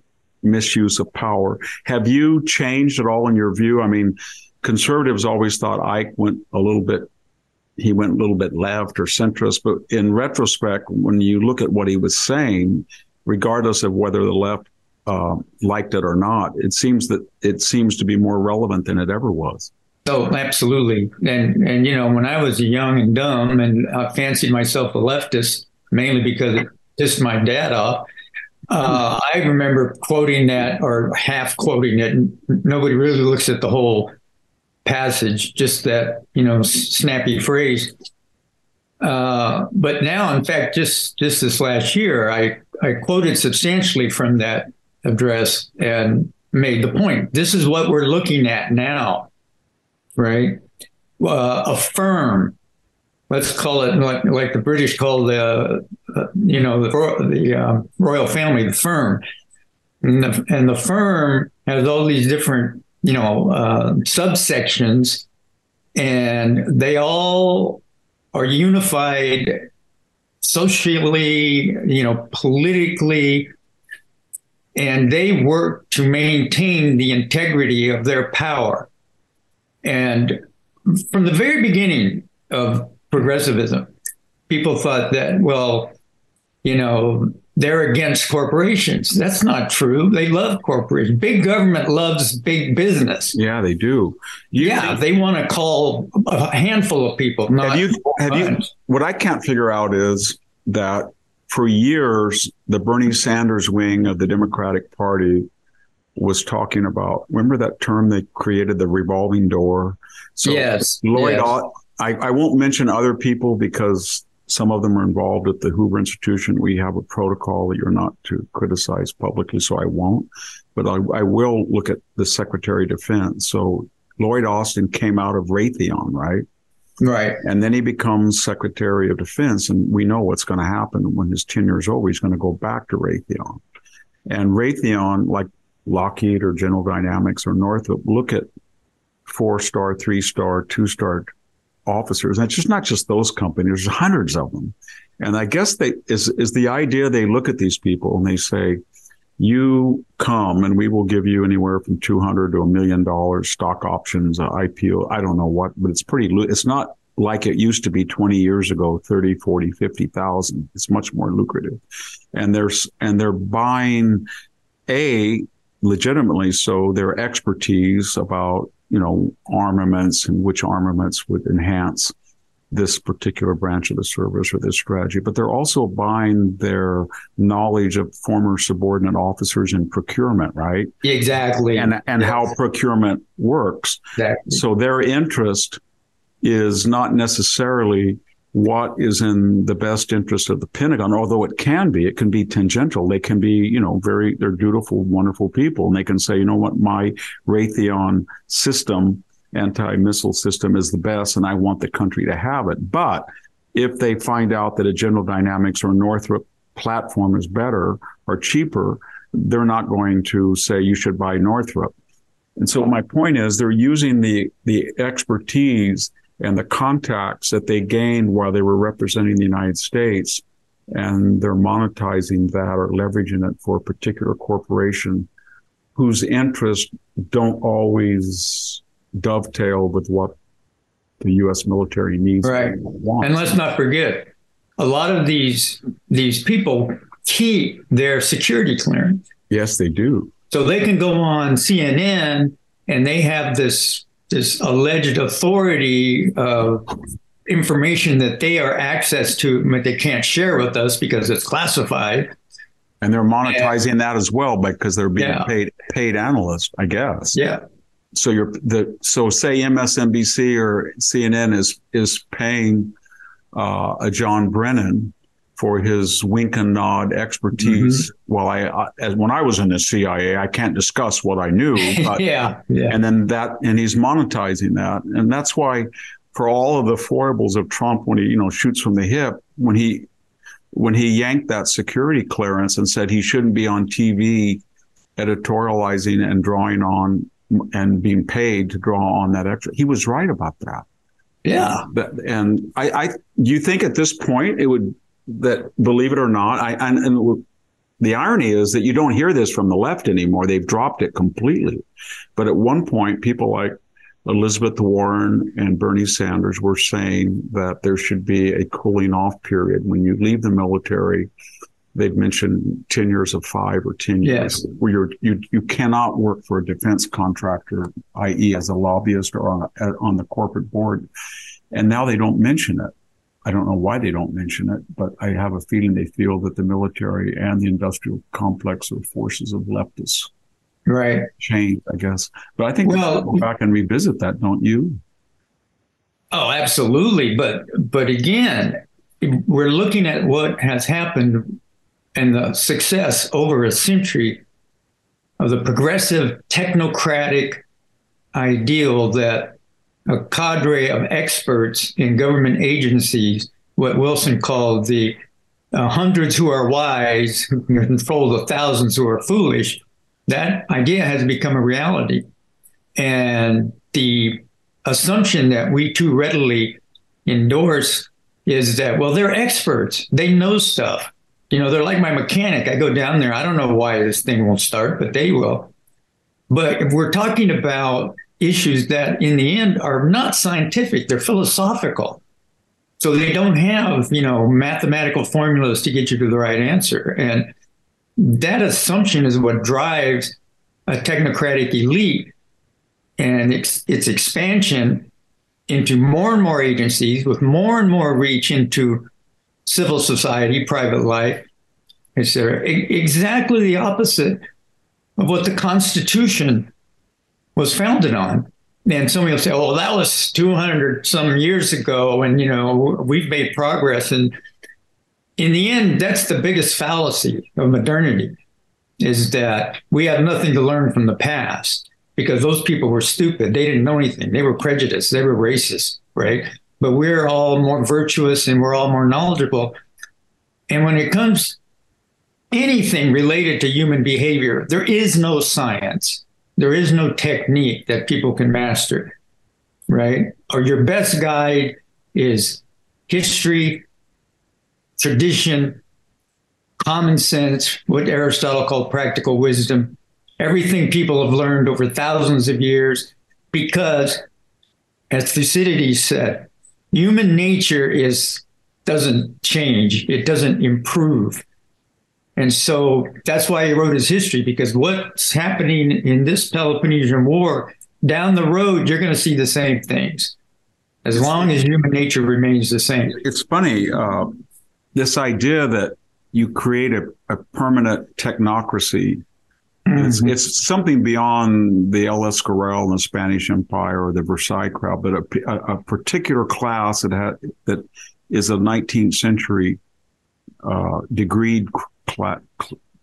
misuse of power. Have you changed at all in your view? I mean, conservatives always thought Ike went a little bit he went a little bit left or centrist, but in retrospect, when you look at what he was saying, regardless of whether the left uh, liked it or not, it seems that it seems to be more relevant than it ever was. Oh, absolutely. And and you know, when I was young and dumb and I fancied myself a leftist, mainly because it pissed my dad off. Uh, I remember quoting that or half quoting it. Nobody really looks at the whole passage, just that you know snappy phrase. Uh, but now, in fact, just just this last year, I I quoted substantially from that address and made the point. This is what we're looking at now, right? Uh, a firm, let's call it like, like the British call the, uh, you know, the, the uh, royal family, the firm. And the, and the firm has all these different you know, uh, subsections, and they all are unified socially, you know, politically, and they work to maintain the integrity of their power. And from the very beginning of progressivism, people thought that, well, you know, they're against corporations. That's not true. They love corporations. Big government loves big business. Yeah, they do. You yeah, they want to call a handful of people. have you? Have you? What I can't figure out is that for years the Bernie Sanders wing of the Democratic Party was talking about. Remember that term they created, the revolving door. So yes, Lloyd. Yes. I, I won't mention other people because some of them are involved at the Hoover Institution. We have a protocol that you're not to criticize publicly, so I won't. But I, I will look at the Secretary of Defense. So Lloyd Austin came out of Raytheon, right? Right. And then he becomes Secretary of Defense. And we know what's going to happen when his tenure is over. He's going to go back to Raytheon. And Raytheon, like Lockheed or General Dynamics or Northrop, look at four star, three star, two star officers. And it's just not just those companies, there's hundreds of them. And I guess they is is the idea they look at these people and they say, you come and we will give you anywhere from 200 to a million dollars stock options, IPO. I don't know what, but it's pretty, it's not like it used to be 20 years ago, 30, 40, 50,000. It's much more lucrative. And there's, and they're buying a legitimately. So their expertise about you know, armaments and which armaments would enhance this particular branch of the service or this strategy, but they're also buying their knowledge of former subordinate officers in procurement, right? Exactly. And and yes. how procurement works. Exactly. So their interest is not necessarily what is in the best interest of the Pentagon, although it can be, it can be tangential. They can be, you know, very, they're dutiful, wonderful people. And they can say, you know what, my Raytheon system, anti-missile system is the best and I want the country to have it. But if they find out that a General Dynamics or Northrop platform is better or cheaper, they're not going to say you should buy Northrop. And so my point is they're using the, the expertise and the contacts that they gained while they were representing the United States. And they're monetizing that or leveraging it for a particular corporation whose interests don't always dovetail with what the U.S. military needs. Right. And let's not forget, a lot of these these people keep their security clearance. Yes, they do. So they can go on CNN and they have this this alleged authority of information that they are access to, but they can't share with us because it's classified. And they're monetizing and, that as well because they're being yeah. paid paid analysts, I guess. Yeah. So you're the so say MSNBC or CNN is is paying uh, a John Brennan for his wink and nod expertise. Mm-hmm. Well, I, I as, when I was in the CIA, I can't discuss what I knew. But, yeah, yeah. And then that, and he's monetizing that, and that's why, for all of the foibles of Trump when he, you know, shoots from the hip, when he when he yanked that security clearance and said he shouldn't be on TV editorializing and drawing on and being paid to draw on that extra. He was right about that. Yeah. And I, I do you think at this point it would that believe it or not, I and, and the irony is that you don't hear this from the left anymore. They've dropped it completely. But at one point, people like Elizabeth Warren and Bernie Sanders were saying that there should be a cooling off period when you leave the military. They've mentioned 10 years of five or 10 years Yes. where you're, you, you cannot work for a defense contractor, i.e. as a lobbyist or on, a, on the corporate board. And now they don't mention it. I don't know why they don't mention it, but I have a feeling they feel that the military and the industrial complex are forces of leftists Right. change, I guess. But I think we Well- should go back and revisit that, don't you? Oh, absolutely. But but again, we're looking at what has happened and the success over a century of the progressive technocratic ideal that a cadre of experts in government agencies, what Wilson called the uh, hundreds who are wise, who can control the thousands who are foolish, that idea has become a reality. And the assumption that we too readily endorse is that, well, they're experts. They know stuff. You know, they're like my mechanic. I go down there. I don't know why this thing won't start, but they will. But if we're talking about issues that in the end are not scientific, they're philosophical. So they don't have, you know, mathematical formulas to get you to the right answer. And that assumption is what drives a technocratic elite and its, its expansion into more and more agencies with more and more reach into civil society, private life, etc. E- exactly the opposite of what the Constitution was founded on. And somebody will say, "Oh, that was 200 some years ago, and you know we've made progress." And in the end, that's the biggest fallacy of modernity: is that we have nothing to learn from the past because those people were stupid. They didn't know anything. They were prejudiced. They were racist, right? But we're all more virtuous and we're all more knowledgeable. And when it comes anything related to human behavior, there is no science. There is no technique that people can master, right? Or your best guide is history, tradition, common sense, what Aristotle called practical wisdom, everything people have learned over thousands of years, because, as Thucydides said, human nature is doesn't change, it doesn't improve. And so that's why he wrote his history, because what's happening in this Peloponnesian War, down the road, you're going to see the same things. As long as human nature remains the same. It's funny, uh, this idea that you create a, a permanent technocracy. It's, it's something beyond the El Escorial and the Spanish Empire or the Versailles crowd, but a, a, a particular class that had, that is a 19th century uh, degreed cla-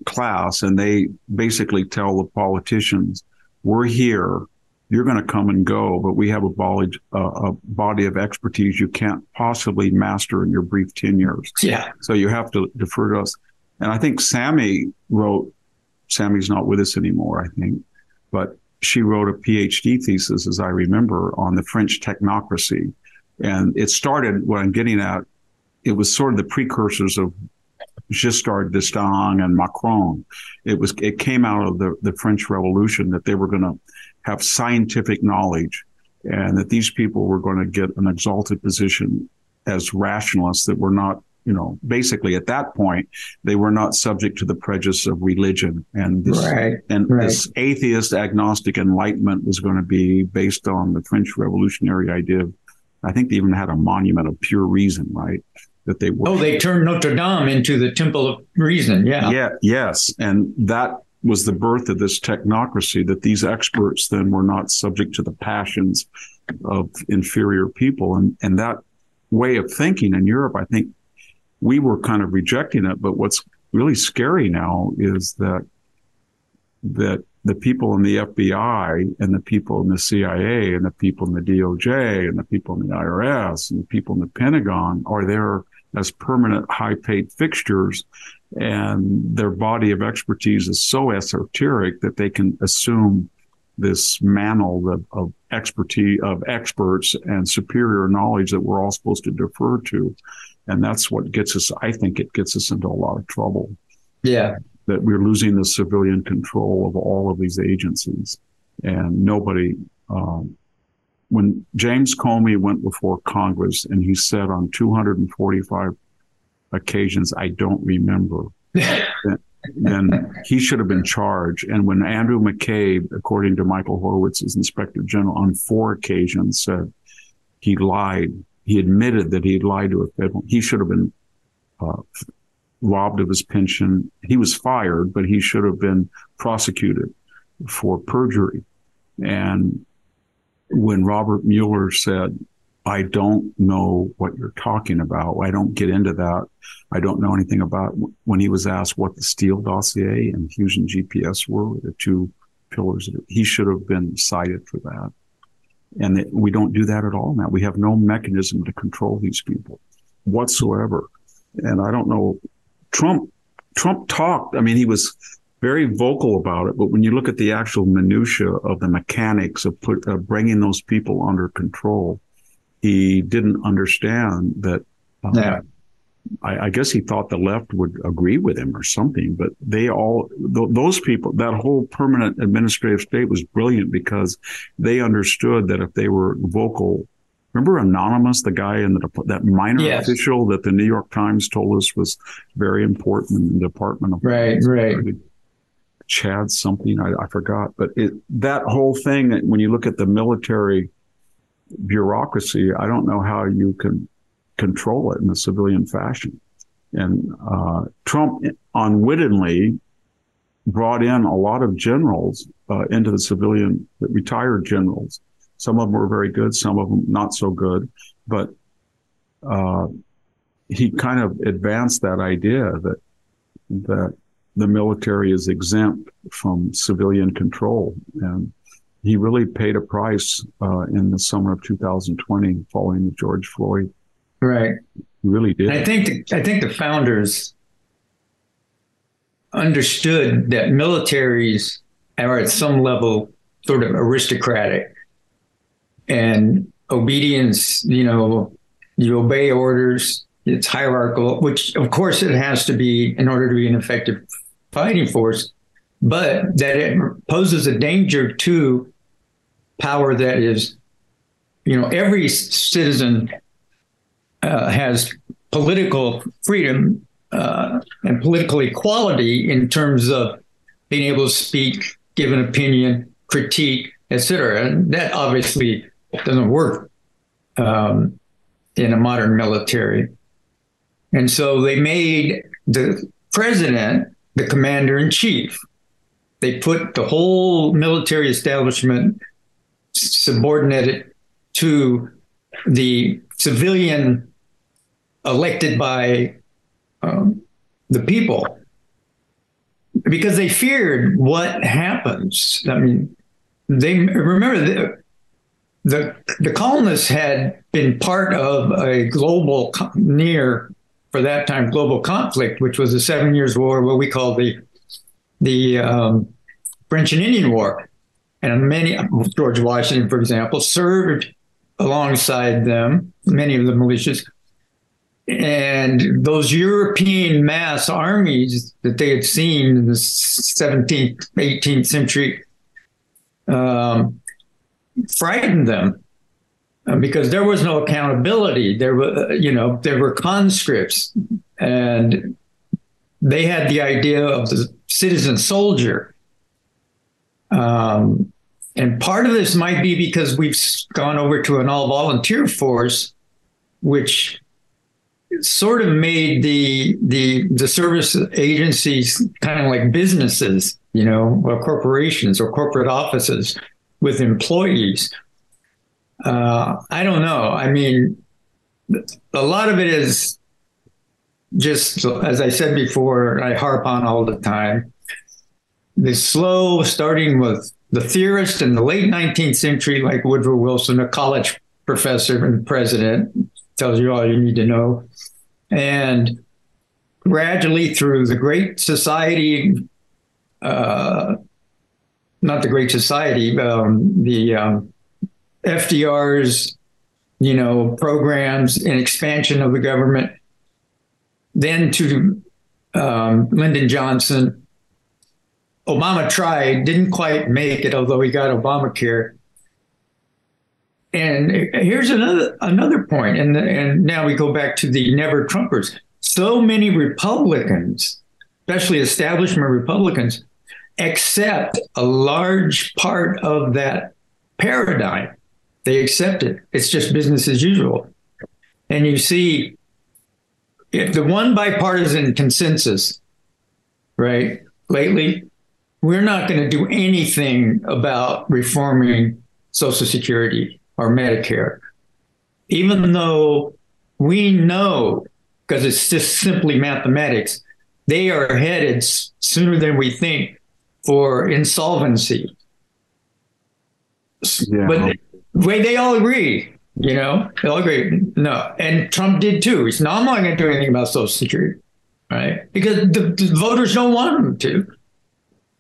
class, and they basically tell the politicians, "We're here. You're going to come and go, but we have a body, uh, a body of expertise you can't possibly master in your brief ten years. Yeah. So you have to defer to us." And I think Sammy wrote. Sammy's not with us anymore, I think, but she wrote a PhD thesis, as I remember, on the French technocracy. And it started, what I'm getting at, it was sort of the precursors of Giscard d'Estaing and Macron. It was, it came out of the, the French Revolution that they were going to have scientific knowledge and that these people were going to get an exalted position as rationalists that were not you know, basically at that point, they were not subject to the prejudice of religion. And this, Right, and right. this atheist agnostic enlightenment was going to be based on the French revolutionary idea of, I think they even had a monument of pure reason, right? That they were. Oh, they turned Notre Dame into the temple of reason. Yeah. Yeah, yes. And that was the birth of this technocracy that these experts then were not subject to the passions of inferior people. And, and that way of thinking in Europe, I think we were kind of rejecting it. But what's really scary now is that, that the people in the FBI and the people in the CIA and the people in the DOJ and the people in the IRS and the people in the Pentagon are there as permanent high paid fixtures. And their body of expertise is so esoteric that they can assume this mantle of, of expertise of experts and superior knowledge that we're all supposed to defer to. And that's what gets us, I think it gets us into a lot of trouble. Yeah that we're losing the civilian control of all of these agencies. And nobody, um, when James Comey went before Congress and he said on 245 occasions, I don't remember, then, he should have been charged. And when Andrew McCabe, according to Michael Horowitz, Horowitz's inspector general, on four occasions said he lied, he admitted that he lied to a federal, he should have been uh, robbed of his pension. He was fired, but he should have been prosecuted for perjury. And when Robert Mueller said, I don't know what you're talking about. I don't get into that. I don't know anything about when he was asked what the Steele dossier and Fusion GPS were, the two pillars. He should have been cited for that. And we don't do that at all now. We have no mechanism to control these people whatsoever. And I don't know Trump Trump talked. I mean, he was very vocal about it, but when you look at the actual minutia of the mechanics of put, uh, bringing those people under control, he didn't understand that. Uh, yeah. I, I, guess he thought the left would agree with him or something, but they all, th- those people, that whole permanent administrative state was brilliant because they understood that if they were vocal Remember Anonymous, the guy in the that minor yes. official that the New York Times told us was very important in the Department of right, right. Chad something I, I forgot, but it, that whole thing when you look at the military bureaucracy, I don't know how you can control it in a civilian fashion. And uh, Trump unwittingly brought in a lot of generals uh, into the civilian, retired generals some of them were very good, some of them not so good, but uh, he kind of advanced that idea that that the military is exempt from civilian control, and he really paid a price uh, in the summer of 2020 following the George Floyd. Right. He really did. I think I think the founders understood that militaries are at some level sort of aristocratic and obedience, you know, you obey orders, it's hierarchical, which of course it has to be in order to be an effective fighting force, but that it poses a danger to power that is, you know, every citizen uh, has political freedom uh, and political equality in terms of being able to speak, give an opinion, critique, etc. And that obviously doesn't work um, in a modern military. And so they made the president the commander in chief. They put the whole military establishment subordinated to the civilian elected by um, the people because they feared what happens. I mean, they remember the the colonists had been part of a global near for that time global conflict, which was the Seven Years' War, what we call the the um, French and Indian War, and many George Washington, for example, served alongside them, many of the militias. And those European mass armies that they had seen in the 17th, 18th century um, frightened them because there was no accountability. There were, uh, you know, there were conscripts, and they had the idea of the citizen soldier. Um, and part of this might be because we've gone over to an all volunteer force, which sort of made the the the service agencies kind of like businesses, you know, or corporations or corporate offices with employees. Uh, I don't know. I mean, a lot of it is just, as I said before, I harp on all the time. the slow, starting with the theorist in the late 19th century, like Woodrow Wilson, a college professor and president, tells you all you need to know. And gradually through the Great Society, uh, not the Great Society, um, the um, FDR's, you know, programs and expansion of the government, then to um, Lyndon Johnson. Obama tried, didn't quite make it, although he got Obamacare. And here's another another point, and and now we go back to the never Trumpers. So many Republicans, especially establishment Republicans, accept a large part of that paradigm. They accept it. It's just business as usual. And you see, if the one bipartisan consensus, right, lately, we're not going to do anything about reforming Social Security or Medicare, even though we know, because it's just simply mathematics, they are headed sooner than we think for insolvency. Yeah. But way they all agree, you know, they all agree. No, and Trump did too. He's I'm not going to do anything about Social Security, right? Because the, the voters don't want him to."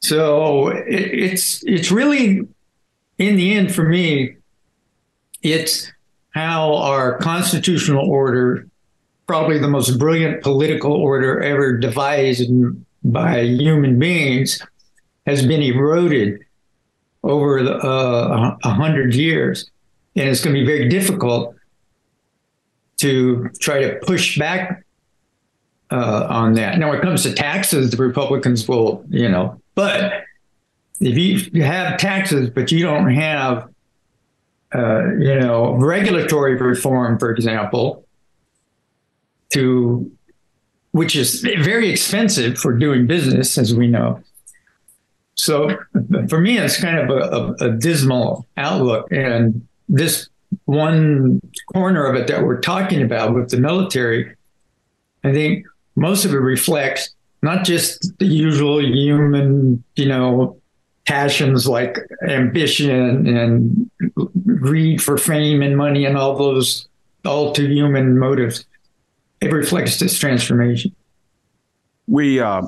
So it, it's it's really, in the end, for me, it's how our constitutional order, probably the most brilliant political order ever devised by human beings, has been eroded over uh, a hundred years, and it's going to be very difficult to try to push back uh, on that. Now, when it comes to taxes, the Republicans will, you know, but if you have taxes, but you don't have, uh, you know, regulatory reform, for example, to which is very expensive for doing business, as we know. So for me, it's kind of a, a, a dismal outlook. And this one corner of it that we're talking about with the military, I think most of it reflects not just the usual human, you know, passions like ambition and greed for fame and money and all those all too human motives. It reflects this transformation. We uh,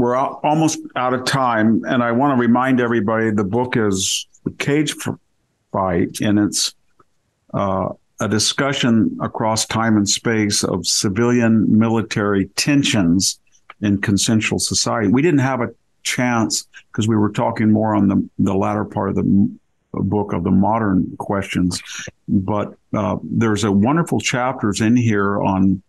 we're almost out of time, and I want to remind everybody the book is the Cage Fight, and it's uh, a discussion across time and space of civilian military tensions in consensual society. We didn't have a chance because we were talking more on the the latter part of the book of the modern questions, but uh, there's a wonderful chapters in here on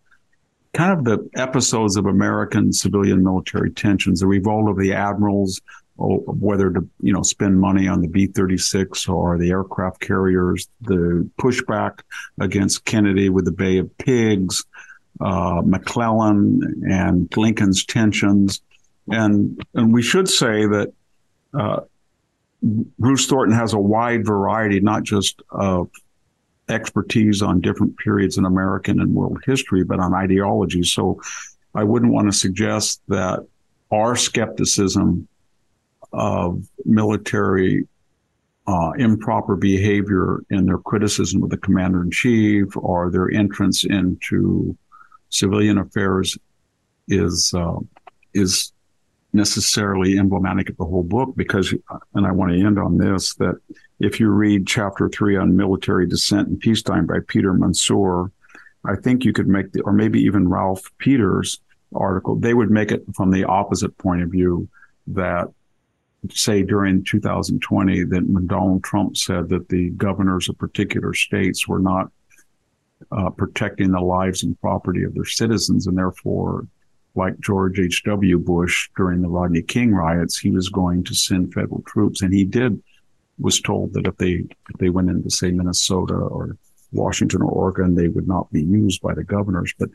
kind of the episodes of American civilian military tensions, the revolt of the admirals, whether to you know spend money on the B-36 or the aircraft carriers, the pushback against Kennedy with the Bay of Pigs, uh, McClellan and Lincoln's tensions, and and we should say that. Uh, Bruce Thornton has a wide variety, not just of expertise on different periods in American and world history, but on ideology. So I wouldn't want to suggest that our skepticism of military uh, improper behavior in their criticism of the commander in chief or their entrance into civilian affairs is uh, is necessarily emblematic of the whole book because and I want to end on this that if you read chapter three on military dissent and peacetime by Peter Mansoor, I think you could make the, or maybe even Ralph Peters article, they would make it from the opposite point of view that say during 2020 that when Donald Trump said that the governors of particular states were not uh, protecting the lives and property of their citizens and therefore like George H.W. Bush during the Rodney King riots, he was going to send federal troops and he did was told that if they if they went into say Minnesota or Washington or Oregon, they would not be used by the governors. But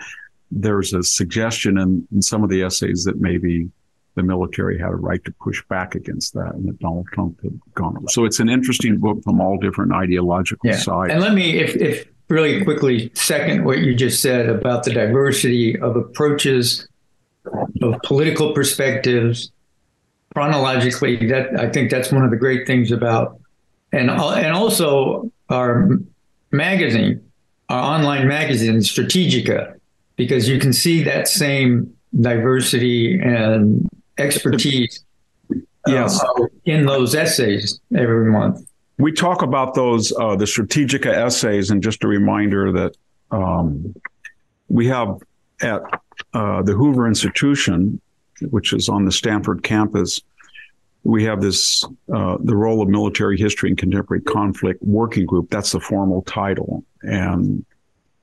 there's a suggestion in, in some of the essays that maybe the military had a right to push back against that and that Donald Trump had gone. So it's an interesting book from all different ideological yeah. sides. And let me, if, if really quickly, second what you just said about the diversity of approaches, of political perspectives, chronologically. That I think that's one of the great things about, and and also our magazine, our online magazine, Strategika, because you can see that same diversity and expertise yes. Uh, in those essays every month. We talk about those, uh, the Strategika essays, and just a reminder that um, we have at uh, the Hoover Institution, which is on the Stanford campus, we have this uh, the role of military history and contemporary conflict working group. That's the formal title, and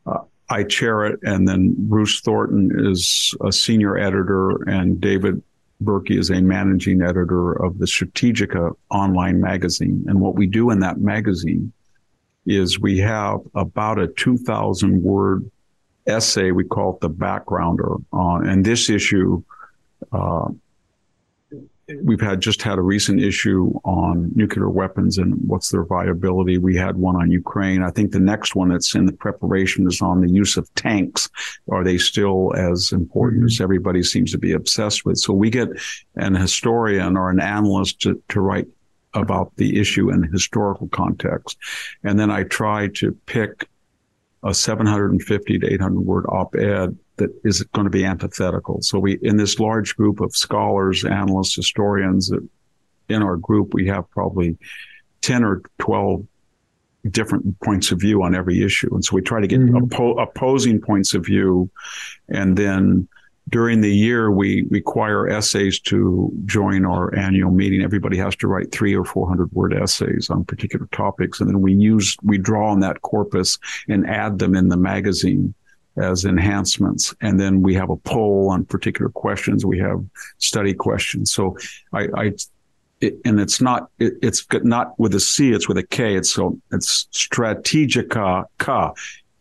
uh, I chair it. And then Bruce Thornton is a senior editor, and David Berkey is a managing editor of the Strategika online magazine. And what we do in that magazine is we have about a 2,000 word essay. We call it the backgrounder on, and this issue, uh, we've had just had a recent issue on nuclear weapons and what's their viability. We had one on Ukraine. I think the next one that's in the preparation is on the use of tanks. Are they still as important mm-hmm. as everybody seems to be obsessed with? So we get an historian or an analyst to, to write about the issue in historical context. And then I try to pick a 750 to 800 word op-ed that is going to be antithetical. So we, in this large group of scholars, analysts, historians, in our group, we have probably 10 or 12 different points of view on every issue. And so we try to get mm-hmm. oppo- opposing points of view. And then during the year, we require essays to join our annual meeting. Everybody has to write three or 400 word essays on particular topics. And then we use, we draw on that corpus and add them in the magazine as enhancements. And then we have a poll on particular questions. We have study questions. So I, I it, and it's not, it, it's not with a C, it's with a K. It's so it's Strategika, ka.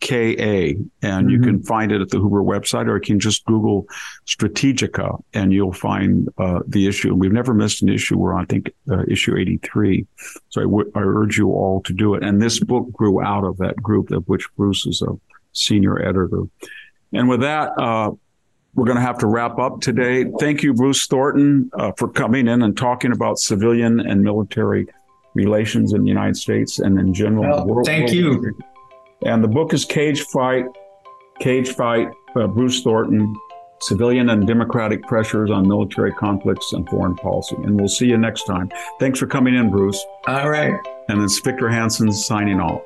K-A, and mm-hmm. you can find it at the Hoover website, or you can just Google Strategika, and you'll find uh, the issue. We've never missed an issue. We're on, I think, uh, issue 83. So I, w- I urge you all to do it. And this book grew out of that group, of which Bruce is a senior editor. And with that, uh, we're going to have to wrap up today. Thank you, Bruce Thornton, uh, for coming in and talking about civilian and military relations in the United States and in general. Well, world, thank world you. And the book is Cage Fight, Cage Fight, uh, Bruce Thornton, Civilian and Democratic Pressures on Military Conflicts and Foreign Policy. And we'll see you next time. Thanks for coming in, Bruce. All right. And it's Victor Hanson signing off.